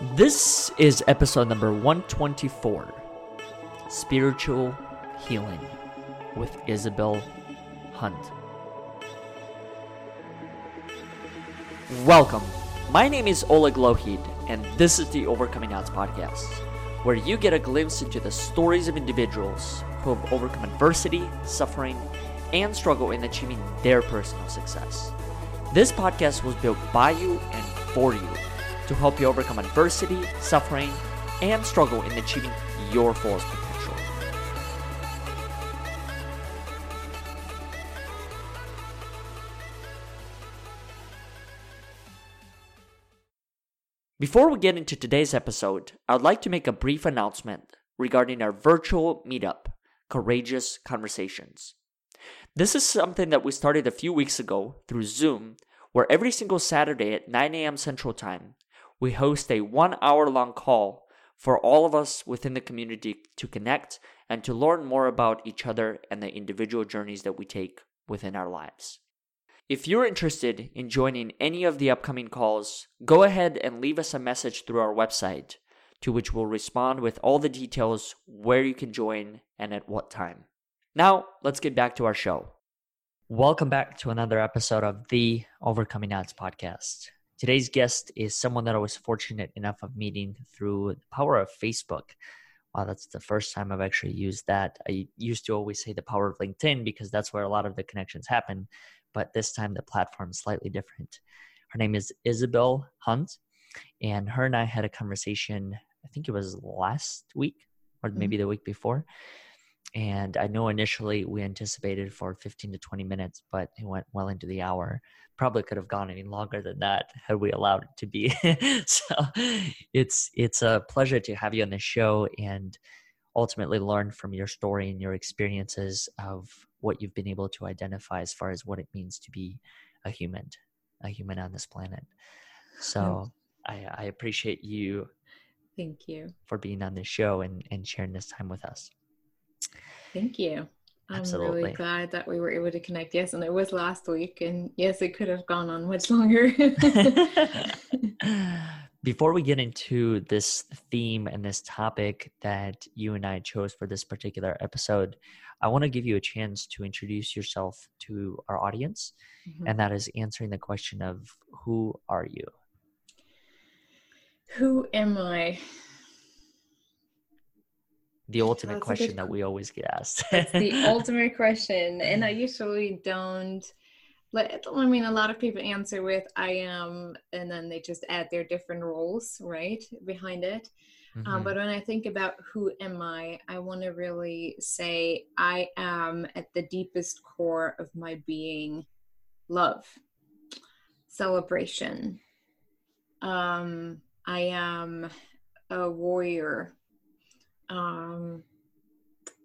This is episode number 124 Spiritual Healing with Isabel Hundt. Welcome. My name is Oleg Lohid, and this is the Overcoming Odds podcast, where you get a glimpse into the stories of individuals who have overcome adversity, suffering, and struggle in achieving their personal success. This podcast was built by you and for you to help you overcome adversity, suffering, and struggle in achieving your fullest potential. Before we get into today's episode, I'd like to make a brief announcement regarding our virtual meetup, Courageous Conversations. This is something that we started a few weeks ago through Zoom, where every single Saturday at 9 a.m. Central Time, we host a one hour long call for all of us within the community to connect and to learn more about each other and the individual journeys that we take within our lives. If you're interested in joining any of the upcoming calls, go ahead and leave us a message through our website, to which we'll respond with all the details where you can join and at what time. Now, let's get back to our show. Welcome back to another episode of the Overcoming Odds podcast. Today's guest is someone that I was fortunate enough of meeting through the power of Facebook. Wow, that's the first time I've actually used that. I used to always say the power of LinkedIn because that's where a lot of the connections happen, but this time the platform is slightly different. Her name is Isabel Hundt, and her and I had a conversation, I think it was last week or maybe mm-hmm. the week before, and I know initially we anticipated for 15 to 20 minutes, but it went well into the hour. Probably could have gone any longer than that had we allowed it to be. so it's it's a pleasure to have you on the show and ultimately learn from your story and your experiences of what you've been able to identify as far as what it means to be a human, a human on this planet. So I, I appreciate you. Thank you for being on this show and, and sharing this time with us. Thank you. Absolutely. I'm really glad that we were able to connect. Yes, and it was last week, and yes, it could have gone on much longer. Before we get into this theme and this topic that you and I chose for this particular episode, I want to give you a chance to introduce yourself to our audience, mm-hmm. and that is answering the question of who are you? Who am I? The ultimate That's question that we always get asked. the ultimate question, and I usually don't. Let, I mean, a lot of people answer with "I am," and then they just add their different roles right behind it. Um, mm-hmm. Um, but when I think about who am I, I want to really say I am at the deepest core of my being, love, celebration. Um, I am a warrior um,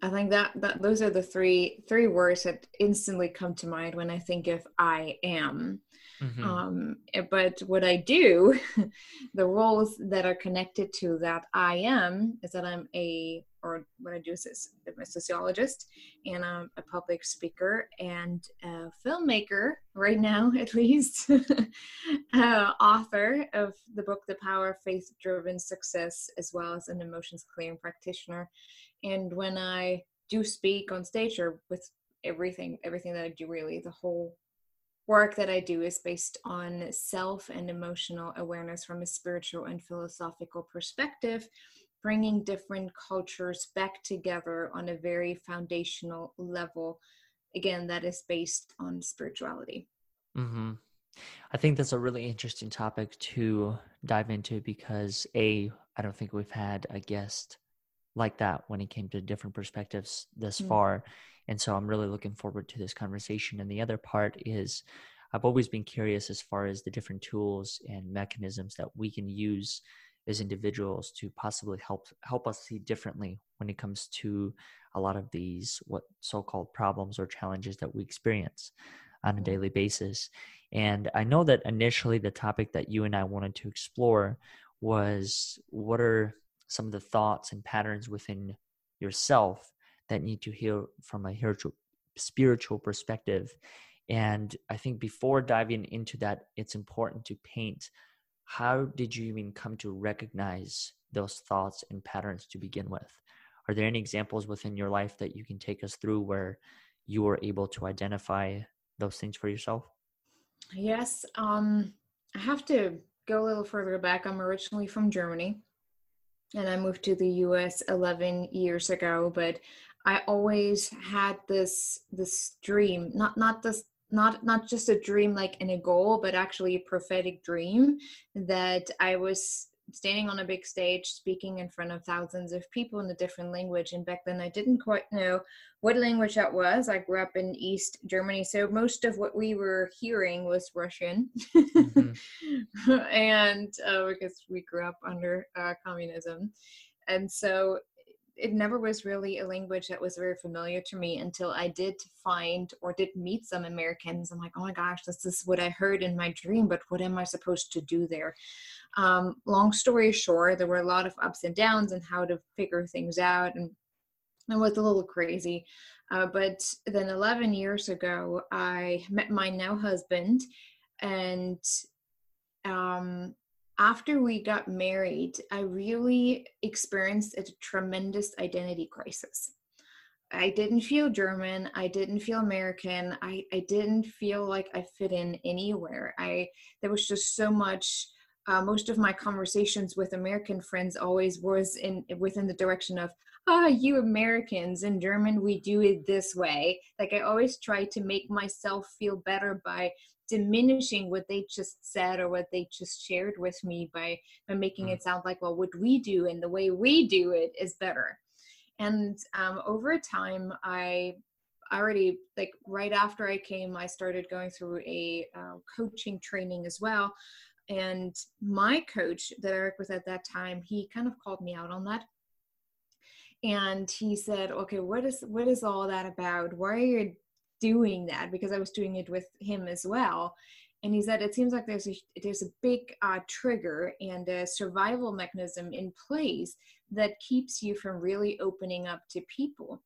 I think that that those are the three three words that instantly come to mind when I think of I am. Mm-hmm. Um, eh, but what I do, the roles that are connected to that I am is that I'm a or what I do is I'm a sociologist and I'm a public speaker and a filmmaker right now, at least, uh, author of the book The Power of Faith Driven Success, as well as an emotions clearing practitioner. And when I do speak on stage or with everything, everything that I do, really, the whole work that I do is based on self and emotional awareness from a spiritual and philosophical perspective bringing different cultures back together on a very foundational level again that is based on spirituality mm-hmm. i think that's a really interesting topic to dive into because a i don't think we've had a guest like that when it came to different perspectives thus mm-hmm. far and so i'm really looking forward to this conversation and the other part is i've always been curious as far as the different tools and mechanisms that we can use as individuals to possibly help help us see differently when it comes to a lot of these what so-called problems or challenges that we experience on a mm-hmm. daily basis. And i know that initially the topic that you and i wanted to explore was what are some of the thoughts and patterns within yourself that need to heal from a spiritual perspective? And i think before diving into that it's important to paint how did you even come to recognize those thoughts and patterns to begin with? Are there any examples within your life that you can take us through where you were able to identify those things for yourself? Yes. Um, I have to go a little further back. I'm originally from Germany and I moved to the US 11 years ago, but I always had this this dream, not not this not not just a dream like in a goal, but actually a prophetic dream that I was standing on a big stage speaking in front of thousands of people in a different language and back then i didn't quite know what language that was. I grew up in east germany so most of what we were hearing was russian. Mm-hmm. and uh, because we grew up under uh, communism. And so it never was really a language that was very familiar to me until I did find or did meet some Americans. I'm like, oh my gosh, this is what I heard in my dream, but what am I supposed to do there? Um, long story short, there were a lot of ups and downs and how to figure things out, and it was a little crazy. Uh, but then 11 years ago, I met my now husband, and um, after we got married, I really experienced a tremendous identity crisis. I didn't feel German. I didn't feel American. I, I didn't feel like I fit in anywhere. I there was just so much. Uh, most of my conversations with American friends always was in within the direction of, ah, oh, you Americans in German we do it this way. Like I always try to make myself feel better by diminishing what they just said or what they just shared with me by by making mm. it sound like well what we do and the way we do it is better. And um, over time i already like right after i came i started going through a uh, coaching training as well. And my coach that i worked with at that time he kind of called me out on that. And he said okay what is what is all that about? Why are you doing that because I was doing it with him as well. And he said it seems like there's a there's a big uh, trigger and a survival mechanism in place that keeps you from really opening up to people.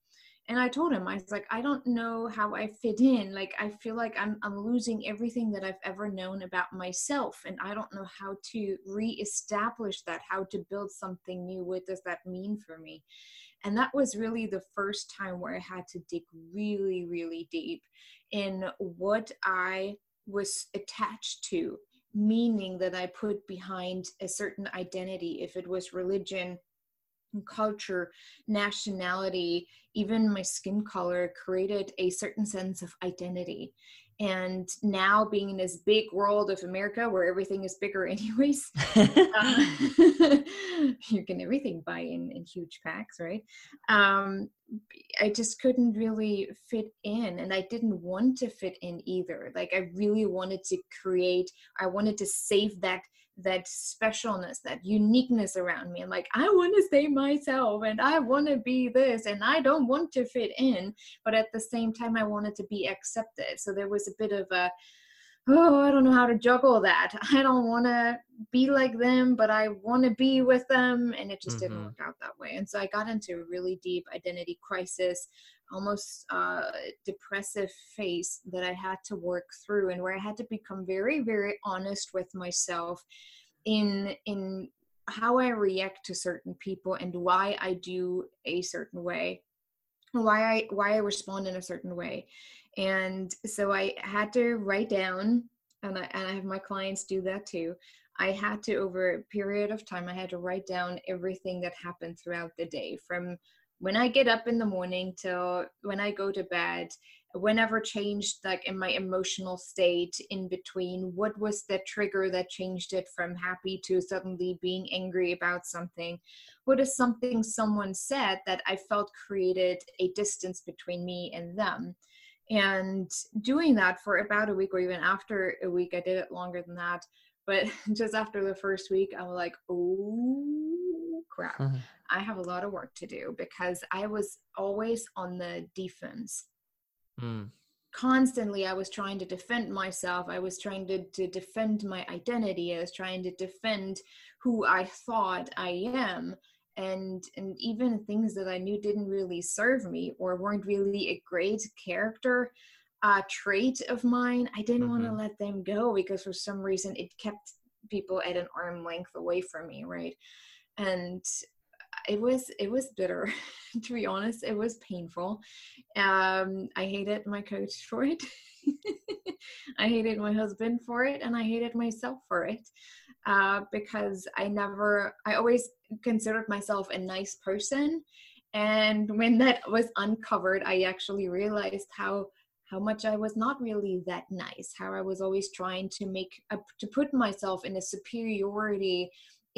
And I told him I was like I don't know how I fit in. Like I feel like I'm I'm losing everything that I've ever known about myself, and I don't know how to reestablish that. How to build something new. What does that mean for me? And that was really the first time where I had to dig really, really deep in what I was attached to, meaning that I put behind a certain identity, if it was religion, culture, nationality, even my skin color created a certain sense of identity and now being in this big world of america where everything is bigger anyways uh, you can everything buy in in huge packs right? Um, i just couldn't really fit in and i didn't want to fit in either. Like i really wanted to create i wanted to save that that specialness, that uniqueness around me. I'm like, I want to stay myself and I want to be this and I don't want to fit in, but at the same time, I wanted to be accepted. So there was a bit of a, oh, I don't know how to juggle that. I don't want to be like them, but I want to be with them. And it just mm-hmm. didn't work out that way. And so I got into a really deep identity crisis almost uh, depressive phase that I had to work through and where I had to become very, very honest with myself in in how I react to certain people and why I do a certain way, why I why I respond in a certain way. And so I had to write down, and I, and I have my clients do that too. I had to, over a period of time, I had to write down everything that happened throughout the day from when I get up in the morning till when I go to bed, whenever changed like in my emotional state in between, what was the trigger that changed it from happy to suddenly being angry about something? What is something someone said that I felt created a distance between me and them? And doing that for about a week or even after a week, I did it longer than that. But just after the first week, I was like, oh crap. Mm-hmm. I have a lot of work to do because I was always on the defense. Mm. Constantly, I was trying to defend myself. I was trying to, to defend my identity. I was trying to defend who I thought I am. And, and even things that I knew didn't really serve me or weren't really a great character uh, trait of mine, I didn't mm-hmm. want to let them go because for some reason it kept people at an arm length away from me right and it was it was bitter to be honest. It was painful. Um i hated my coach for it. I hated my husband for it and i hated myself for it uh, because i never i always considered myself a nice person. And when that was uncovered i actually realized how how much I was not really that nice, how I was always trying to make a, to put myself in a superiority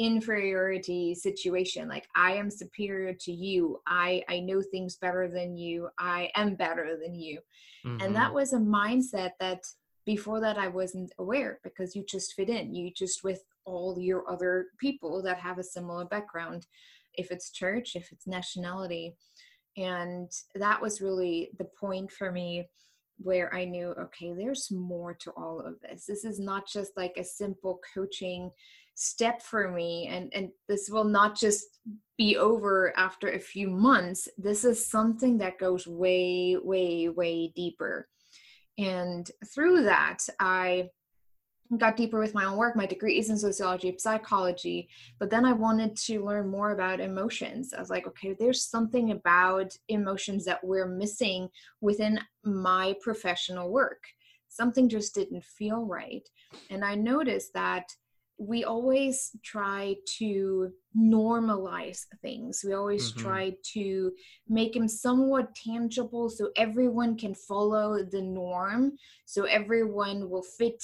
inferiority situation. Like i am superior to you. I i know things better than you. I am better than you. Mm-hmm. and that mm-hmm. was a mindset that before that i wasn't aware because you just fit in. You just with all your other people that have a similar background if it's church if it's nationality. And that was really the point for me where I knew, okay, there's more to all of this. This is not just like a simple coaching step for me and and this will not just be over after a few months this is something that goes way way way deeper and through that i got deeper with my own work my degree is in sociology psychology but then i wanted to learn more about emotions i was like okay there's something about emotions that we're missing within my professional work something just didn't feel right and i noticed that we always try to normalize things. We always mm-hmm. try to make them somewhat tangible so everyone can follow the norm, so everyone will fit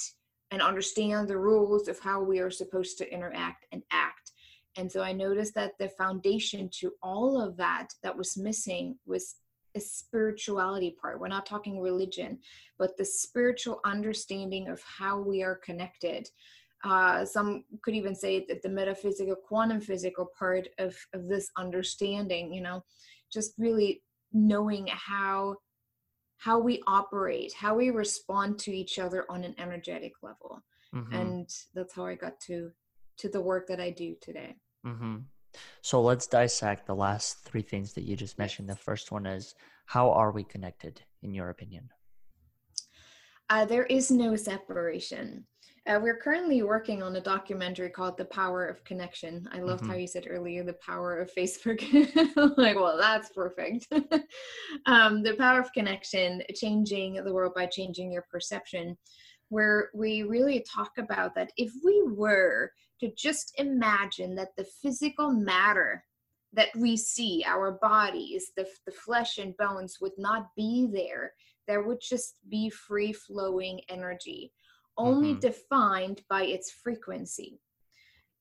and understand the rules of how we are supposed to interact and act. And so I noticed that the foundation to all of that that was missing was a spirituality part. We're not talking religion, but the spiritual understanding of how we are connected uh, some could even say that the metaphysical quantum physical part of, of this understanding you know just really knowing how how we operate how we respond to each other on an energetic level. Mm-hmm. and that's how i got to to the work that i do today. Mm-hmm. so let's dissect the last three things that you just mentioned. The first one is how are we connected in your opinion? Uh, there is no separation uh, we're currently working on a documentary called The Power of Connection. I loved mm-hmm. how you said earlier the power of Facebook. like, well, that's perfect. um, the power of connection, changing the world by changing your perception, where we really talk about that if we were to just imagine that the physical matter that we see, our bodies, the, the flesh and bones would not be there, there would just be free flowing energy only mm-hmm. defined by its frequency.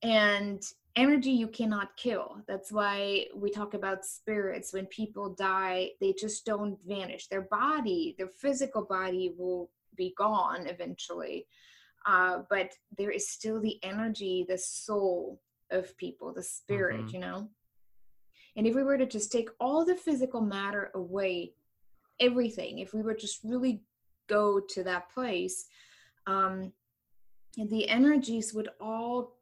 And energy you cannot kill. That's why we talk about spirits. When people die, they just don't vanish. Their body, their physical body will be gone eventually. Uh, but there is still the energy, the soul of people, the spirit, mm-hmm. you know? And if we were to just take all the physical matter away, everything, if we were just really go to that place, um, the energies would all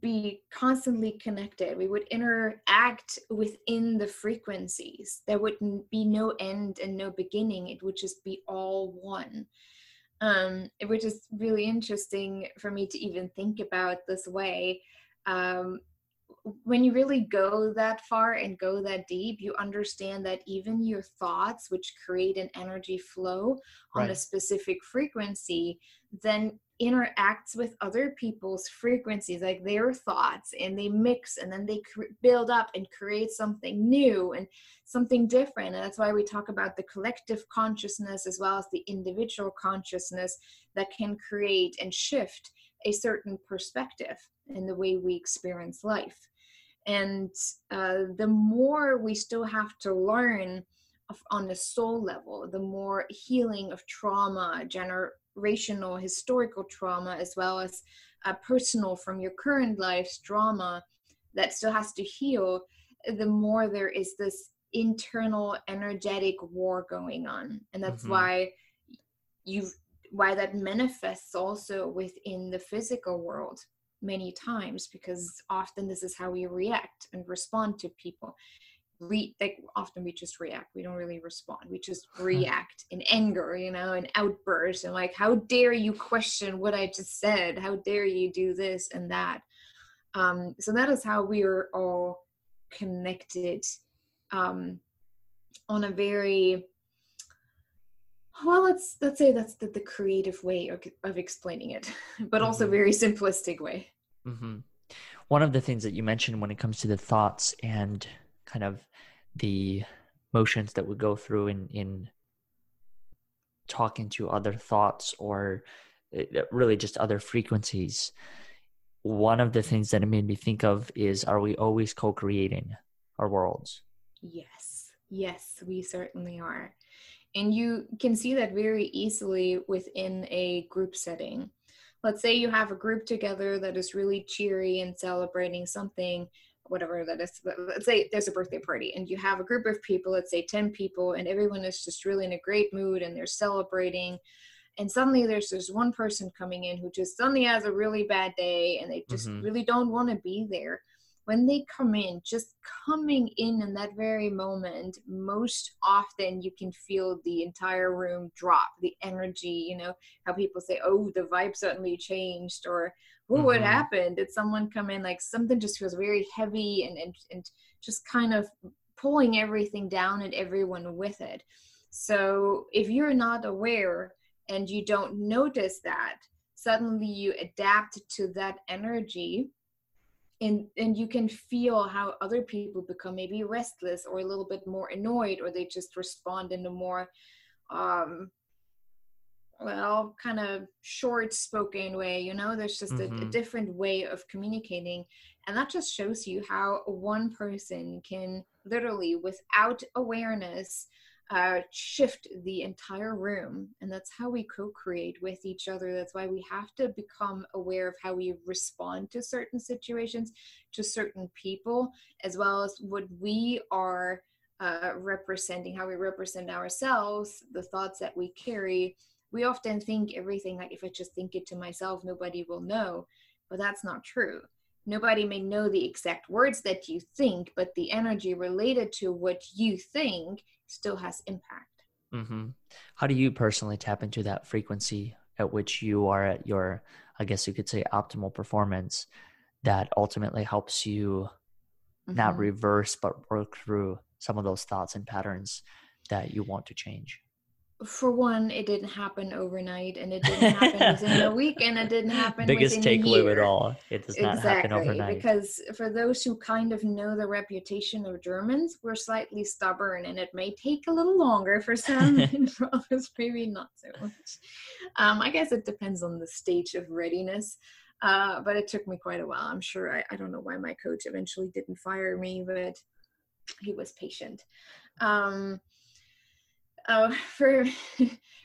be constantly connected. We would interact within the frequencies. There would be no end and no beginning. It would just be all one. Um, which is really interesting for me to even think about this way. Um, when you really go that far and go that deep, you understand that even your thoughts, which create an energy flow on right. a specific frequency, then interacts with other people's frequencies, like their thoughts, and they mix and then they cr- build up and create something new and something different. And that's why we talk about the collective consciousness as well as the individual consciousness that can create and shift a certain perspective in the way we experience life and uh, the more we still have to learn on the soul level the more healing of trauma generational historical trauma as well as uh, personal from your current life's drama that still has to heal the more there is this internal energetic war going on and that's mm-hmm. why you why that manifests also within the physical world many times because often this is how we react and respond to people re like often we just react we don't really respond we just react in anger you know and outburst and like how dare you question what i just said how dare you do this and that um so that is how we are all connected um on a very well let's let's say that's the, the creative way of, of explaining it but also mm-hmm. very simplistic way mm-hmm. one of the things that you mentioned when it comes to the thoughts and kind of the motions that we go through in in talking to other thoughts or eh, really just other frequencies. One of the things that it made me think of is are we always co-creating our worlds? Yes. Yes we certainly are. And you can see that very easily within a group setting. Let's say you have a group together that is really cheery and celebrating something whatever that is let's say there's a birthday party and you have a group of people let's say 10 people and everyone is just really in a great mood and they're celebrating and suddenly there's this one person coming in who just suddenly has a really bad day and they just mm-hmm. really don't want to be there when they come in, just coming in in that very moment, most often you can feel the entire room drop, the energy, you know, how people say, oh, the vibe suddenly changed, or mm-hmm. what happened? Did someone come in? Like something just feels very heavy and, and, and just kind of pulling everything down and everyone with it. So if you're not aware and you don't notice that, suddenly you adapt to that energy and and you can feel how other people become maybe restless or a little bit more annoyed or they just respond in a more um well kind of short spoken way you know there's just mm-hmm. a, a, different way of communicating and that just shows you how one person can literally without awareness uh, shift the entire room. And that's how we co create with each other. That's why we have to become aware of how we respond to certain situations, to certain people, as well as what we are uh, representing, how we represent ourselves, the thoughts that we carry. We often think everything like if I just think it to myself, nobody will know. But that's not true nobody may know the exact words that you think, but the energy related to what you think still has impact. Mm-hmm. How do you personally tap into that frequency at which you are at your, I guess you could say, optimal performance that ultimately helps you mm-hmm. not reverse but work through some of those thoughts and patterns that you want to change? For one, it didn't happen overnight, and it didn't happen within a week, and it didn't happen. Biggest takeaway it all: it does not exactly, happen overnight. Because for those who kind of know the reputation of Germans, we're slightly stubborn, and it may take a little longer for some, and for others, maybe not so much. Um, I guess it depends on the stage of readiness. Uh, but it took me quite a while. I'm sure. I, I don't know why my coach eventually didn't fire me, but he was patient. Um, uh, for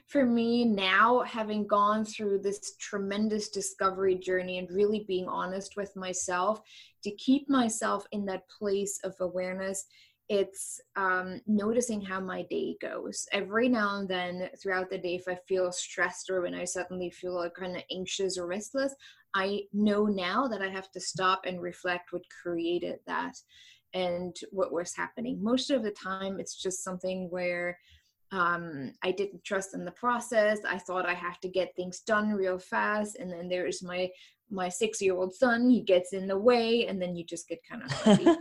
for me now having gone through this tremendous discovery journey and really being honest with myself to keep myself in that place of awareness it's um, noticing how my day goes. Every now and then throughout the day if i feel stressed or when i suddenly feel like kind of anxious or restless i know now that i have to stop and reflect what created that and what was happening. Most of the time it's just something where um, I didn't trust in the process. I thought I have to get things done real fast, and then there's my my six year old son. He gets in the way, and then you just get kind of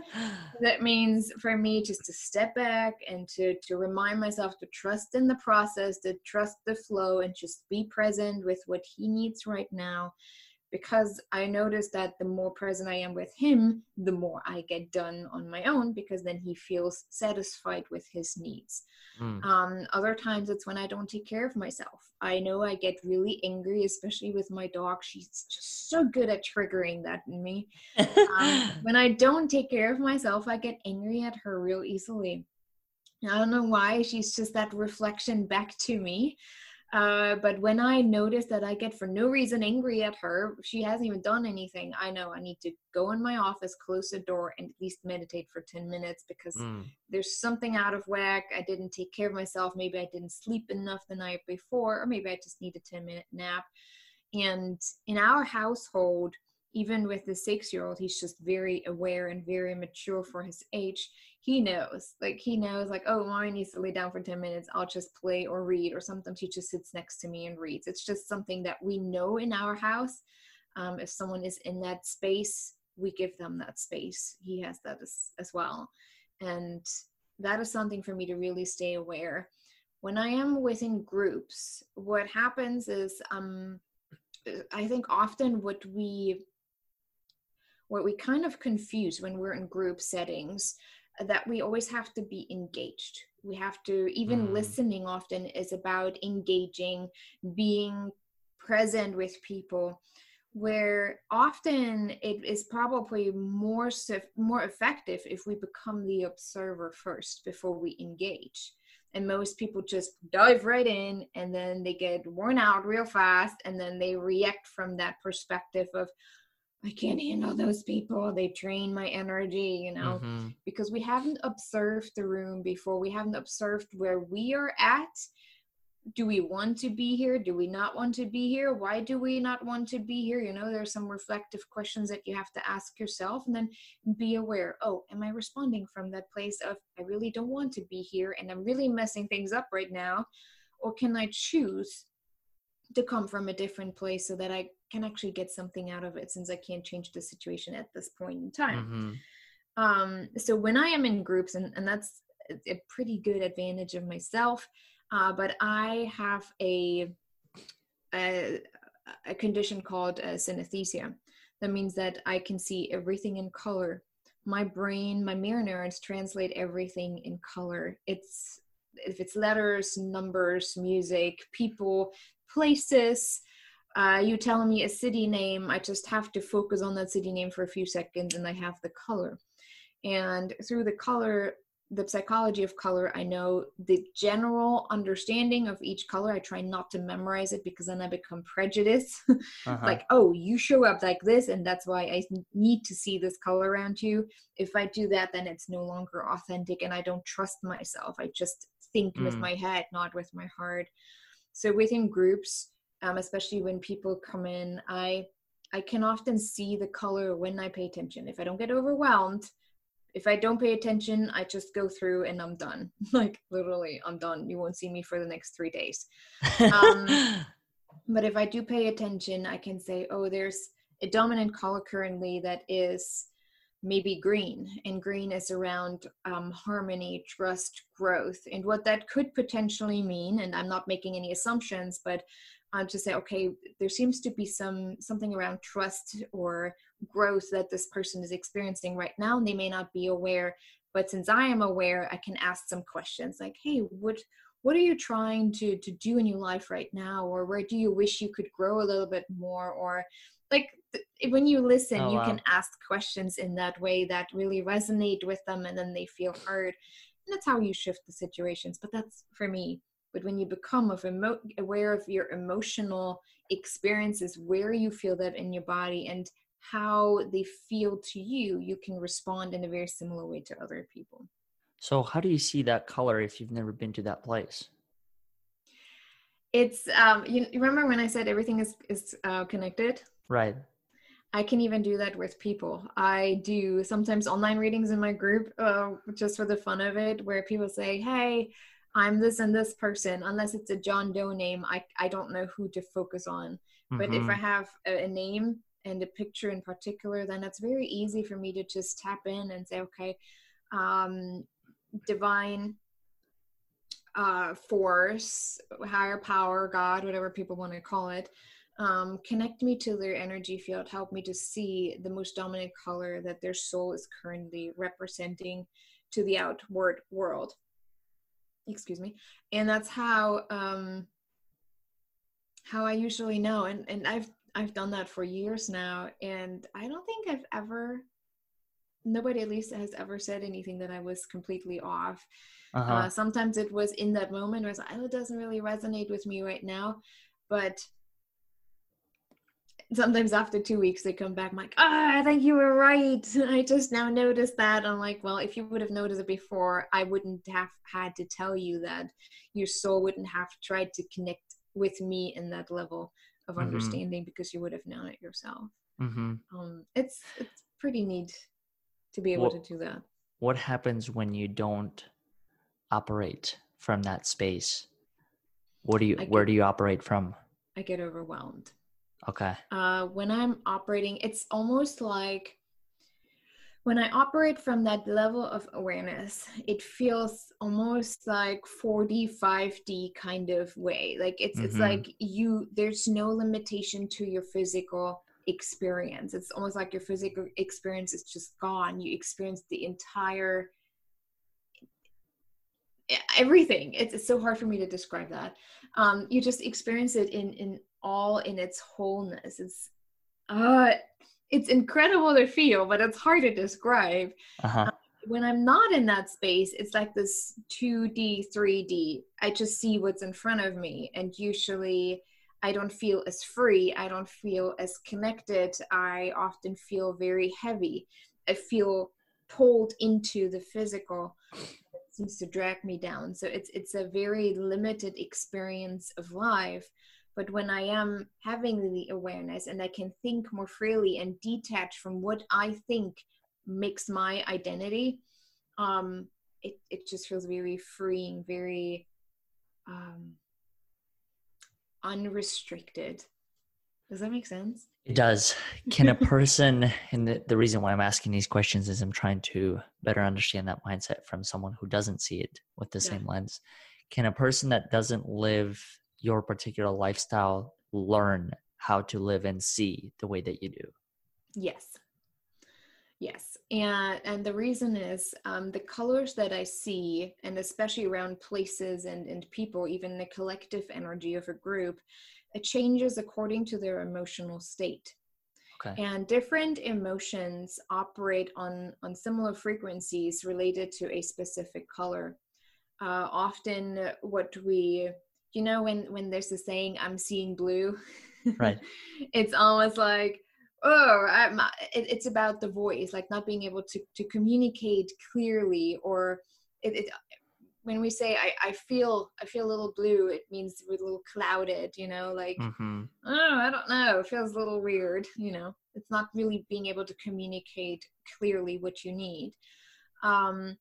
that means for me just to step back and to to remind myself to trust in the process, to trust the flow, and just be present with what he needs right now because I notice that the more present I am with him, the more I get done on my own because then he feels satisfied with his needs. Mm. Um, other times it's when I don't take care of myself. I know I get really angry, especially with my dog. She's just so good at triggering that in me. um, when I don't take care of myself, I get angry at her real easily. I don't know why. She's just that reflection back to me. Uh, but when I notice that I get for no reason angry at her, she hasn't even done anything. I know I need to go in my office, close the door, and at least meditate for 10 minutes because mm. there's something out of whack. I didn't take care of myself. Maybe I didn't sleep enough the night before, or maybe I just need a 10 minute nap. And in our household, even with the six year old he's just very aware and very mature for his age he knows like he knows like oh mommy needs to lay down for 10 minutes. I'll just play or read or sometimes he just sits next to me and reads. It's just something that we know in our house. Um, if someone is in that space we give them that space. He has that as, as well. And that is something for me to really stay aware. When i am within groups what happens is um i think often what we what we kind of confuse when we're in group settings that we always have to be engaged we have to even mm. listening often is about engaging being present with people where often it is probably more more effective if we become the observer first before we engage and most people just dive right in and then they get worn out real fast and then they react from that perspective of I can't handle those people. They drain my energy, you know, mm-hmm. because we haven't observed the room before. We haven't observed where we are at. Do we want to be here? Do we not want to be here? Why do we not want to be here? You know, there's some reflective questions that you have to ask yourself and then be aware oh, am I responding from that place of I really don't want to be here and I'm really messing things up right now? Or can I choose to come from a different place so that I can actually get something out of it since I can't change the situation at this point in time. Mm-hmm. Um, so when I am in groups, and, and that's a pretty good advantage of myself, uh, but I have a, a, a condition called uh, synesthesia. That means that I can see everything in color. My brain, my mirror neurons translate everything in color. It's if it's letters, numbers, music, people, places, uh, you tell me a city name, I just have to focus on that city name for a few seconds and I have the color. And through the color, the psychology of color, I know the general understanding of each color. I try not to memorize it because then I become prejudiced. Uh-huh. like, oh, you show up like this, and that's why I need to see this color around you. If I do that, then it's no longer authentic and I don't trust myself. I just think mm. with my head, not with my heart. So within groups, um, especially when people come in i i can often see the color when i pay attention. If i don't get overwhelmed if i don't pay attention i just go through and i'm done. Like literally i'm done. You won't see me for the next three days. Um, but if i do pay attention i can say oh there's a dominant color currently that is maybe green and green is around um, harmony trust growth. And what that could potentially mean and i'm not making any assumptions but uh, to say okay there seems to be some something around trust or growth that this person is experiencing right now and they may not be aware. But since i am aware i can ask some questions like hey what what are you trying to to do in your life right now? Or where do you wish you could grow a little bit more? Or like when you listen oh, you wow. can ask questions in that way that really resonate with them and then they feel heard. And that's how you shift the situations but that's for me. But when you become of emo- aware of your emotional experiences where you feel that in your body and how they feel to you you can respond in a very similar way to other people. So how do you see that color if you've never been to that place? It's um you, remember when i said everything is is uh, connected right I can even do that with people. I do sometimes online readings in my group uh, just for the fun of it, where people say, Hey, I'm this and this person, unless it's a John Doe name, I, I don't know who to focus on. Mm-hmm. But if I mm-hmm. have a, a, name and a picture in particular, then it's very easy for me to just tap in and say, okay, um, divine uh, force, higher power, God, whatever people want to call it, um, connect me to their energy field, help me to see the most dominant color that their soul is currently representing to the outward world. Excuse me. And that's how um how i usually know. And and i've i've done that for years now. And i don't think i've ever nobody at least has ever said anything that i was completely off. Uh-huh. uh, sometimes it was in that moment I where like, oh, it doesn't really resonate with me right now. But sometimes after two weeks they come back I'm like ah oh, i think you were right. I just now noticed that. I'm like well if you would have noticed it before i wouldn't have had to tell you that your soul wouldn't have tried to connect with me in that level of mm-hmm. understanding because you would have known it yourself. Mm-hmm. um, it's it's pretty neat to be able what, to do that. what happens when you don't operate from that space? What do you get, where do you operate from? I get overwhelmed okay uh when i'm operating it's almost like when I operate from that level of awareness, it feels almost like 4D, 5D kind of way. Like it's mm-hmm. it's like you there's no limitation to your physical experience. It's almost like your physical experience is just gone. You experience the entire everything. It's, it's so hard for me to describe that. Um, you just experience it in in all in its wholeness. It's uh it's incredible to feel, but it's hard to describe. Uh-huh. Um, when I'm not in that space, it's like this 2D, 3D. I just see what's in front of me. And usually I don't feel as free. I don't feel as connected. I often feel very heavy. I feel pulled into the physical. It seems to drag me down. So it's it's a very limited experience of life but when I am having the awareness and I can think more freely and detach from what I think makes my identity, um, it, it just feels very freeing, very um, unrestricted. Does that make sense? It does. Can a person, and the, the reason why I'm asking these questions is I'm trying to better understand that mindset from someone who doesn't see it with the yeah. same lens. Can a person that doesn't live your particular lifestyle learn how to live and see the way that you do? Yes. Yes and and the reason is um, the colors that i see and especially around places and and people even the collective energy of a group it changes according to their emotional state. Okay. and different emotions operate on on similar frequencies related to a specific color. Uh, often what we you know when when there's a saying i'm seeing blue right it's almost like oh I'm, it, it's about the voice like not being able to to communicate clearly or it, it when we say I, I feel I feel a little blue, it means we're a little clouded, you know, like mm-hmm. oh, I don't know, it feels a little weird, you know. It's not really being able to communicate clearly what you need. Um,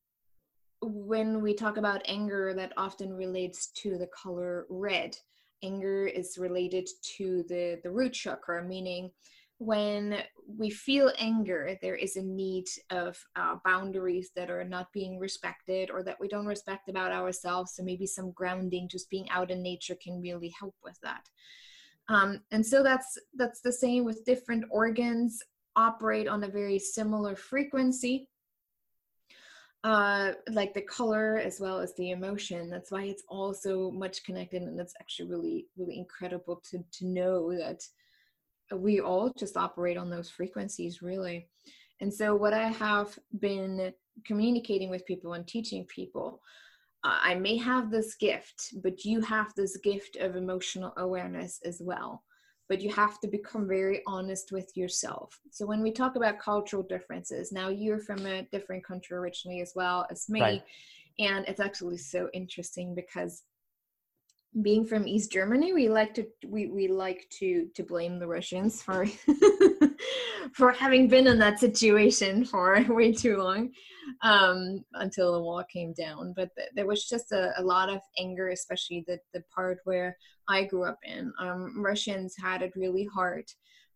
when we talk about anger, that often relates to the color red. Anger is related to the, the root chakra, meaning when we feel anger, there is a need of uh, boundaries that are not being respected or that we don't respect about ourselves. So maybe some grounding, just being out in nature, can really help with that. Um, and so that's that's the same with different organs operate on a very similar frequency uh, like the color as well as the emotion. That's why it's all so much connected, and it's actually really, really incredible to to know that we all just operate on those frequencies, really. And so, what I have been communicating with people and teaching people, uh, I may have this gift, but you have this gift of emotional awareness as well but you have to become very honest with yourself. So when we talk about cultural differences, now you're from a different country originally as well as me. Right. And it's actually so interesting because being from East Germany, we like to we, we like to to blame the Russians for for having been in that situation for way too long um, until the wall came down. But th- there was just a, a, lot of anger, especially the the part where I grew up in. Um, Russians had it really hard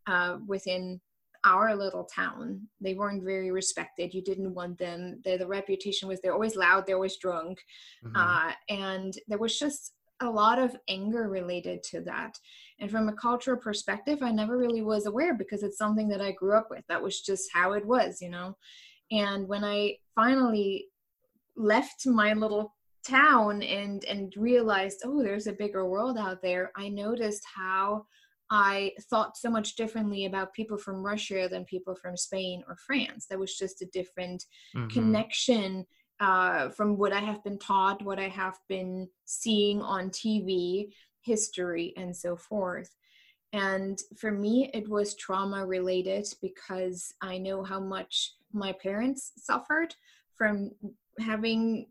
uh, within our little town. They weren't very respected. You didn't want them. The, the reputation was they're always loud, they're always drunk, mm-hmm. uh, and there was just a lot of anger related to that. And from a cultural perspective, I never really was aware because it's something that I grew up with. That was just how it was, you know. And when I finally left my little town and and realized, oh, there's a bigger world out there, I noticed how I thought so much differently about people from Russia than people from Spain or France. That was just a different mm-hmm. connection uh, from what I have been taught, what I have been seeing on TV, history, and so forth. And for me, it was trauma related because I know how much my parents suffered from having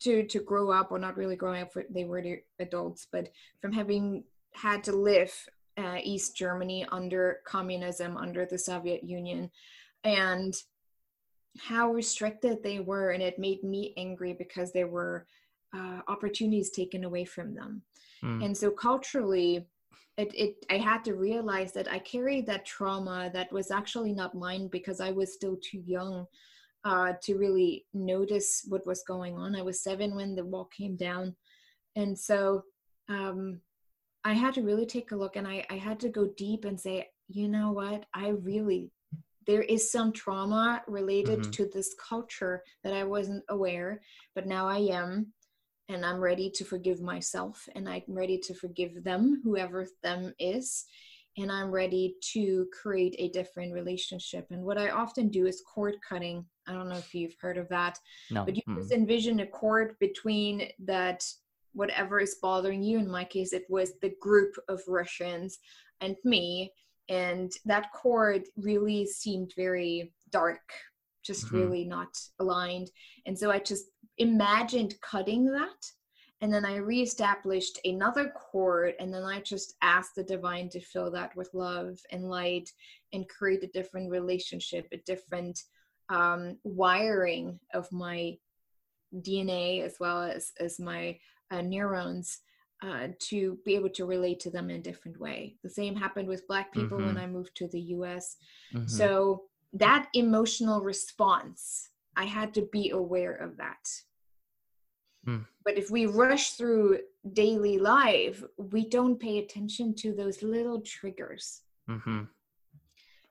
to to grow up, or not really growing up. They were adults, but from having had to live uh, East Germany under communism, under the Soviet Union, and how restricted they were. And it made me angry because there were uh, opportunities taken away from them. Mm. And so culturally, it, it I had to realize that I carried that trauma that was actually not mine because I was still too young uh, to really notice what was going on. I was seven when the wall came down. And so um, I had to really take a look and I, I had to go deep and say, you know what, I really, there is some trauma related mm-hmm. to this culture that I wasn't aware, but now I am. And I'm ready to forgive myself and I'm ready to forgive them, whoever them is. And I'm ready to create a different relationship. And what I often do is cord cutting. I don't know if you've heard of that, no. but you mm. just envision a cord between that whatever is bothering you. In my case, it was the group of Russians and me. And that cord really seemed very dark, just mm-hmm. really not aligned. And so I just imagined cutting that. And then I reestablished another cord And then I just asked the divine to fill that with love and light and create a different relationship, a different um, wiring of my DNA as well as, as my uh, neurons uh, to be able to relate to them in a different way. The same happened with Black people mm-hmm. when I moved to the US. Mm-hmm. So that emotional response, I had to be aware of that. Mm. But if we rush through daily life, we don't pay attention to those little triggers. Mm-hmm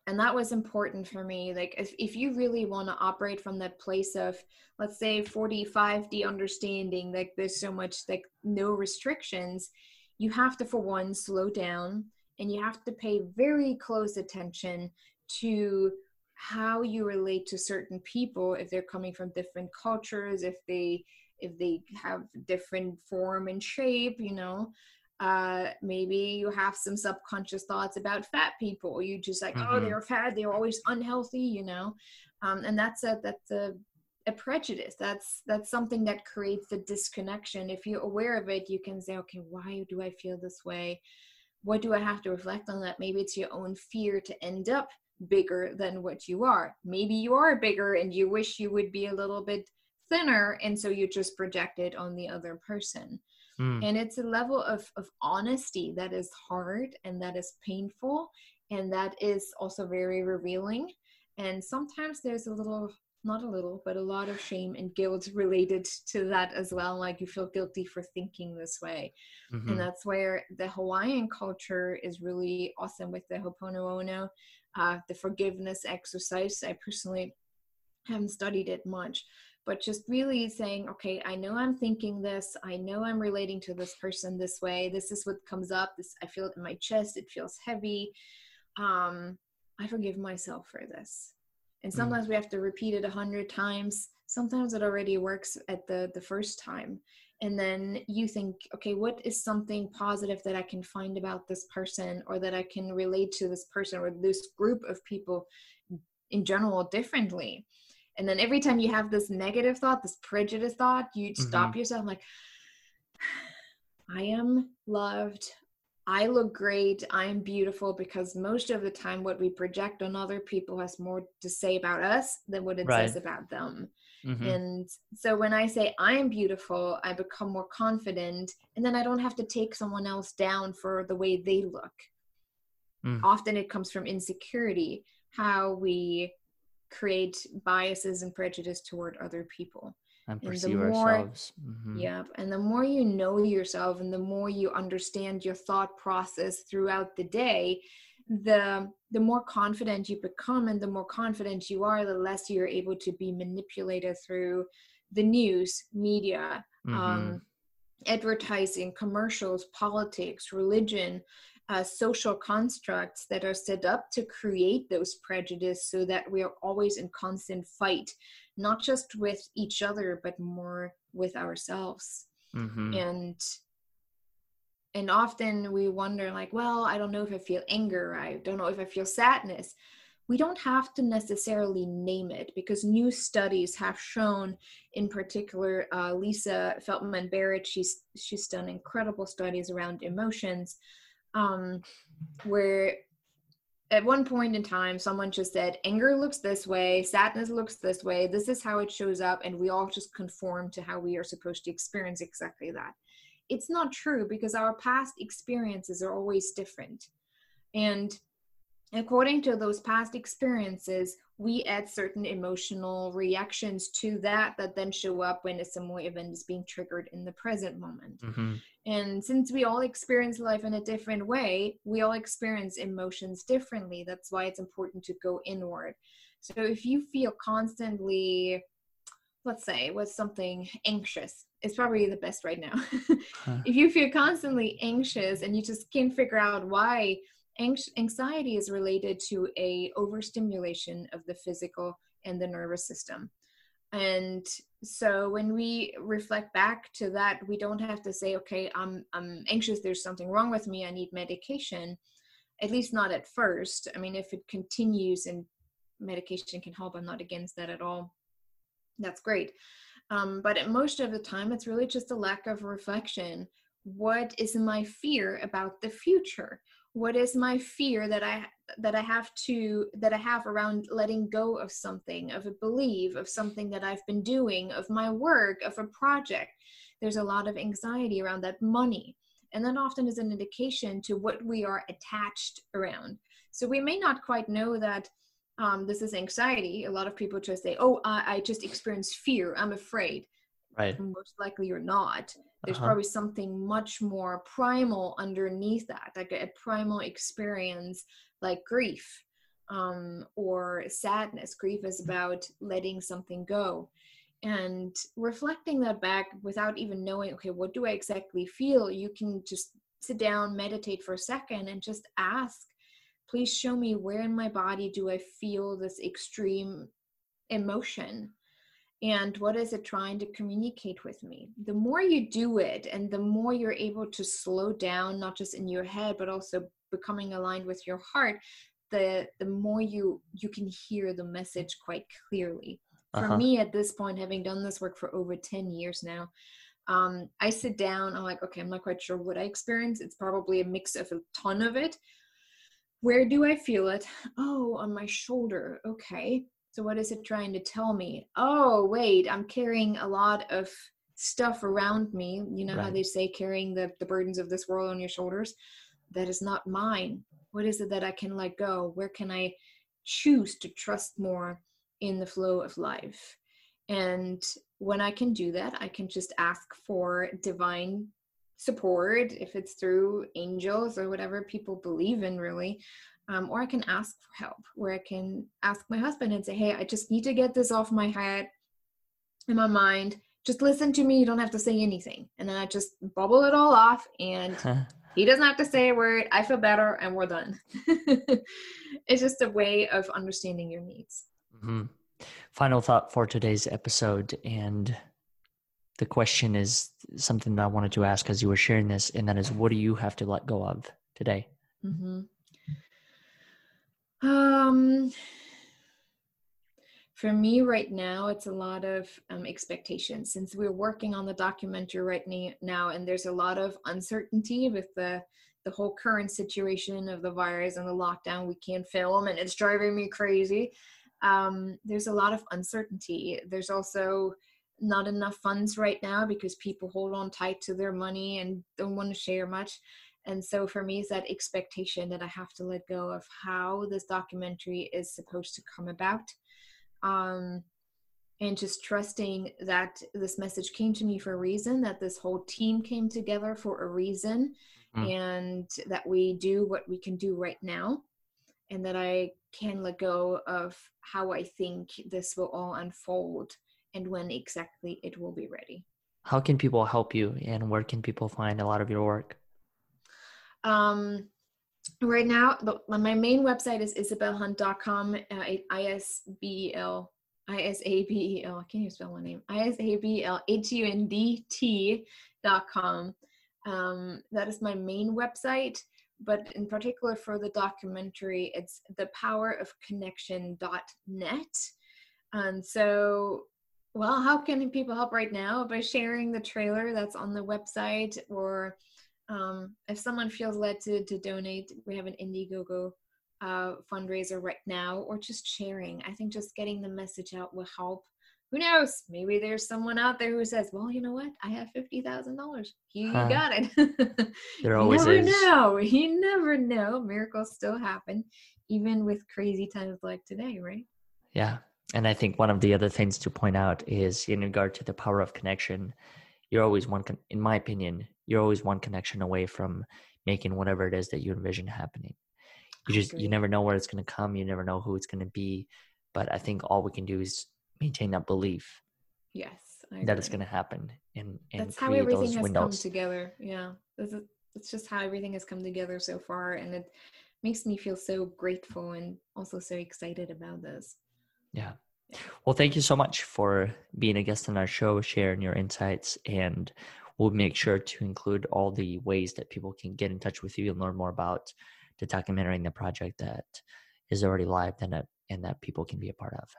and that was important for me like if, if you really want to operate from that place of let's say 45d understanding like there's so much like no restrictions you have to for one slow down and you have to pay very close attention to how you relate to certain people if they're coming from different cultures if they if they have different form and shape you know uh maybe you have some subconscious thoughts about fat people you just like oh, mm-hmm. oh they're fat they're always unhealthy you know? Um and that's a that's a a prejudice. That's that's something that creates the disconnection. If you're aware of it you can say okay why do i feel this way? What do i have to reflect on that? Maybe it's your own fear to end up bigger than what you are. Maybe you are bigger and you wish you would be a little bit thinner and so you just project it on the other person Mm. And it's a level of, of honesty that is hard and that is painful and that is also very revealing. And sometimes there's a little, not a little, but a lot of shame and guilt related to that as well. Like you feel guilty for thinking this way. Mm-hmm. And that's where the Hawaiian culture is really awesome with the Ho'oponopono, uh, the forgiveness exercise. I personally haven't studied it much, but just really saying, okay, I know I'm thinking this. I know I'm relating to this person this way. This is what comes up. This I feel it in my chest. It feels heavy. Um, I forgive myself for this. And mm. sometimes mm. we have to repeat it a hundred times. Sometimes it already works at the the first time. And then you think, okay, what is something positive that I can find about this person or that I can relate to this person or this group of people in general differently? And then every time you have this negative thought this prejudice thought you stop mm-hmm. yourself like i am loved i look great i'm beautiful because most of the time what we project on other people has more to say about us than what it right. says about them mm-hmm. and so when i say i'm beautiful i become more confident and then i don't have to take someone else down for the way they look mm. often it comes from insecurity how we create biases and prejudice toward other people and perceive and more, ourselves mm-hmm. yeah and the more you know yourself and the more you understand your thought process throughout the day the the more confident you become and the more confident you are the less you're able to be manipulated through the news media mm-hmm. um, advertising commercials politics religion uh, social constructs that are set up to create those prejudice so that we are always in constant fight not just with each other but more with ourselves mm-hmm. and and often we wonder like well i don't know if i feel anger i don't know if i feel sadness we don't have to necessarily name it because new studies have shown in particular uh, lisa feldman barrett she's she's done incredible studies around emotions um, where at one point in time someone just said anger looks this way sadness looks this way this is how it shows up and we all just conform to how we are supposed to experience exactly that. It's not true because our past experiences are always different. And according to those past experiences we add certain emotional reactions to that that then show up when a similar event is being triggered in the present moment mm-hmm. and since we all experience life in a different way we all experience emotions differently that's why it's important to go inward so if you feel constantly let's say with something anxious it's probably the best right now huh. if you feel constantly anxious and you just can't figure out why anxiety is related to a overstimulation of the physical and the nervous system. And so when we reflect back to that we don't have to say okay i'm i'm anxious there's something wrong with me i need medication. At least not at first. I mean if it continues and medication can help i'm not against that at all. That's great. Um, but most of the time it's really just a lack of reflection. What is my fear about the future what is my fear that i that i have to that i have around letting go of something of a belief of something that i've been doing of my work of a project? There's a lot of anxiety around that money. And that often is an indication to what we are attached around. So we may not quite know that um, this is anxiety. A lot of people just say oh I, I just experience fear. I'm afraid right. most likely you're not. There's uh-huh. probably something much more primal underneath that like a, a primal experience like grief um, or sadness. Grief is mm-hmm. about letting something go and reflecting that back without even knowing okay what do i exactly feel? You can just sit down meditate for a second and just ask please show me where in my body do i feel this extreme emotion and what is it trying to communicate with me? The more you do it and the more you're able to slow down not just in your head but also becoming aligned with your heart the the more you you can hear the message quite clearly. Uh-huh. for me at this point having done this work for over 10 years now um, i sit down i'm like okay i'm not quite sure what i experience. It's probably a mix of a ton of it. Where do i feel it? Oh on my shoulder. Okay so, what is it trying to tell me? Oh, wait, I'm carrying a lot of stuff around me. You know right. how they say carrying the, the burdens of this world on your shoulders? That is not mine. What is it that I can let go? Where can I choose to trust more in the flow of life? And when I can do that, I can just ask for divine support, if it's through angels or whatever people believe in, really, um, or I can ask for help, where I can ask my husband and say, Hey, I just need to get this off my head in my mind. Just listen to me. You don't have to say anything. And then I just bubble it all off, and he doesn't have to say a word. I feel better, and we're done. it's just a way of understanding your needs. Mm-hmm. Final thought for today's episode. And the question is something that I wanted to ask as you were sharing this, and that is, what do you have to let go of today? Mm-hmm. Um, for me right now, it's a lot of um, expectations since we're working on the documentary right now, and there's a lot of uncertainty with the the whole current situation of the virus and the lockdown. We can't film, and it's driving me crazy. Um, there's a lot of uncertainty. There's also not enough funds right now because people hold on tight to their money and don't want to share much and so for me it's that expectation that i have to let go of how this documentary is supposed to come about um, and just trusting that this message came to me for a reason that this whole team came together for a reason mm. and that we do what we can do right now and that i can let go of how i think this will all unfold and when exactly it will be ready how can people help you and where can people find a lot of your work um, right now, my main website is isabelhundt.com, uh, can't even spell my name, I-S-A-B-L-H-U-N-D-T dot com. Um, that is my main website, but in particular for the documentary, it's the power of connection.net. And so well, how can people help right now? By sharing the trailer that's on the website or um, if someone feels led to, to donate, we have an Indiegogo uh, fundraiser right now, or just sharing. I think just getting the message out will help. Who knows? Maybe there's someone out there who says, "Well, you know what? I have fifty thousand dollars. You huh. got it." there always you never is. know. You never know. Miracles still happen, even with crazy times like today, right? Yeah, and I think one of the other things to point out is in regard to the power of connection. You're always one, con- in my opinion, you're always one connection away from making whatever it is that you envision happening. You just you never know where it's going to come you never know who it's going to be but i think all we can do is maintain that belief yes that it's going to happen and, and that's how everything has windows. come together yeah. That's just how everything has come together so far and it makes me feel so grateful and also so excited about this. Yeah. Well thank you so much for being a guest on our show sharing your insights and we'll make sure to include all the ways that people can get in touch with you and learn more about the documentary and the project that is already live and that, and that people can be a part of.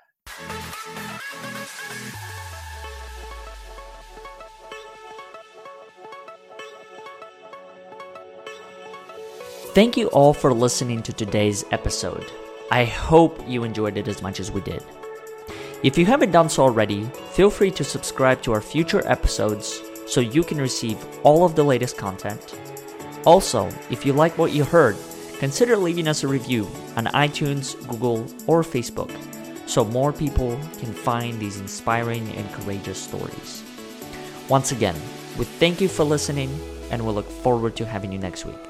Thank you all for listening to today's episode. I hope you enjoyed it as much as we did. If you haven't done so already, feel free to subscribe to our future episodes so you can receive all of the latest content. Also, if you like what you heard, consider leaving us a review on iTunes, Google, or Facebook so more people can find these inspiring and courageous stories. Once again, we thank you for listening and we look forward to having you next week.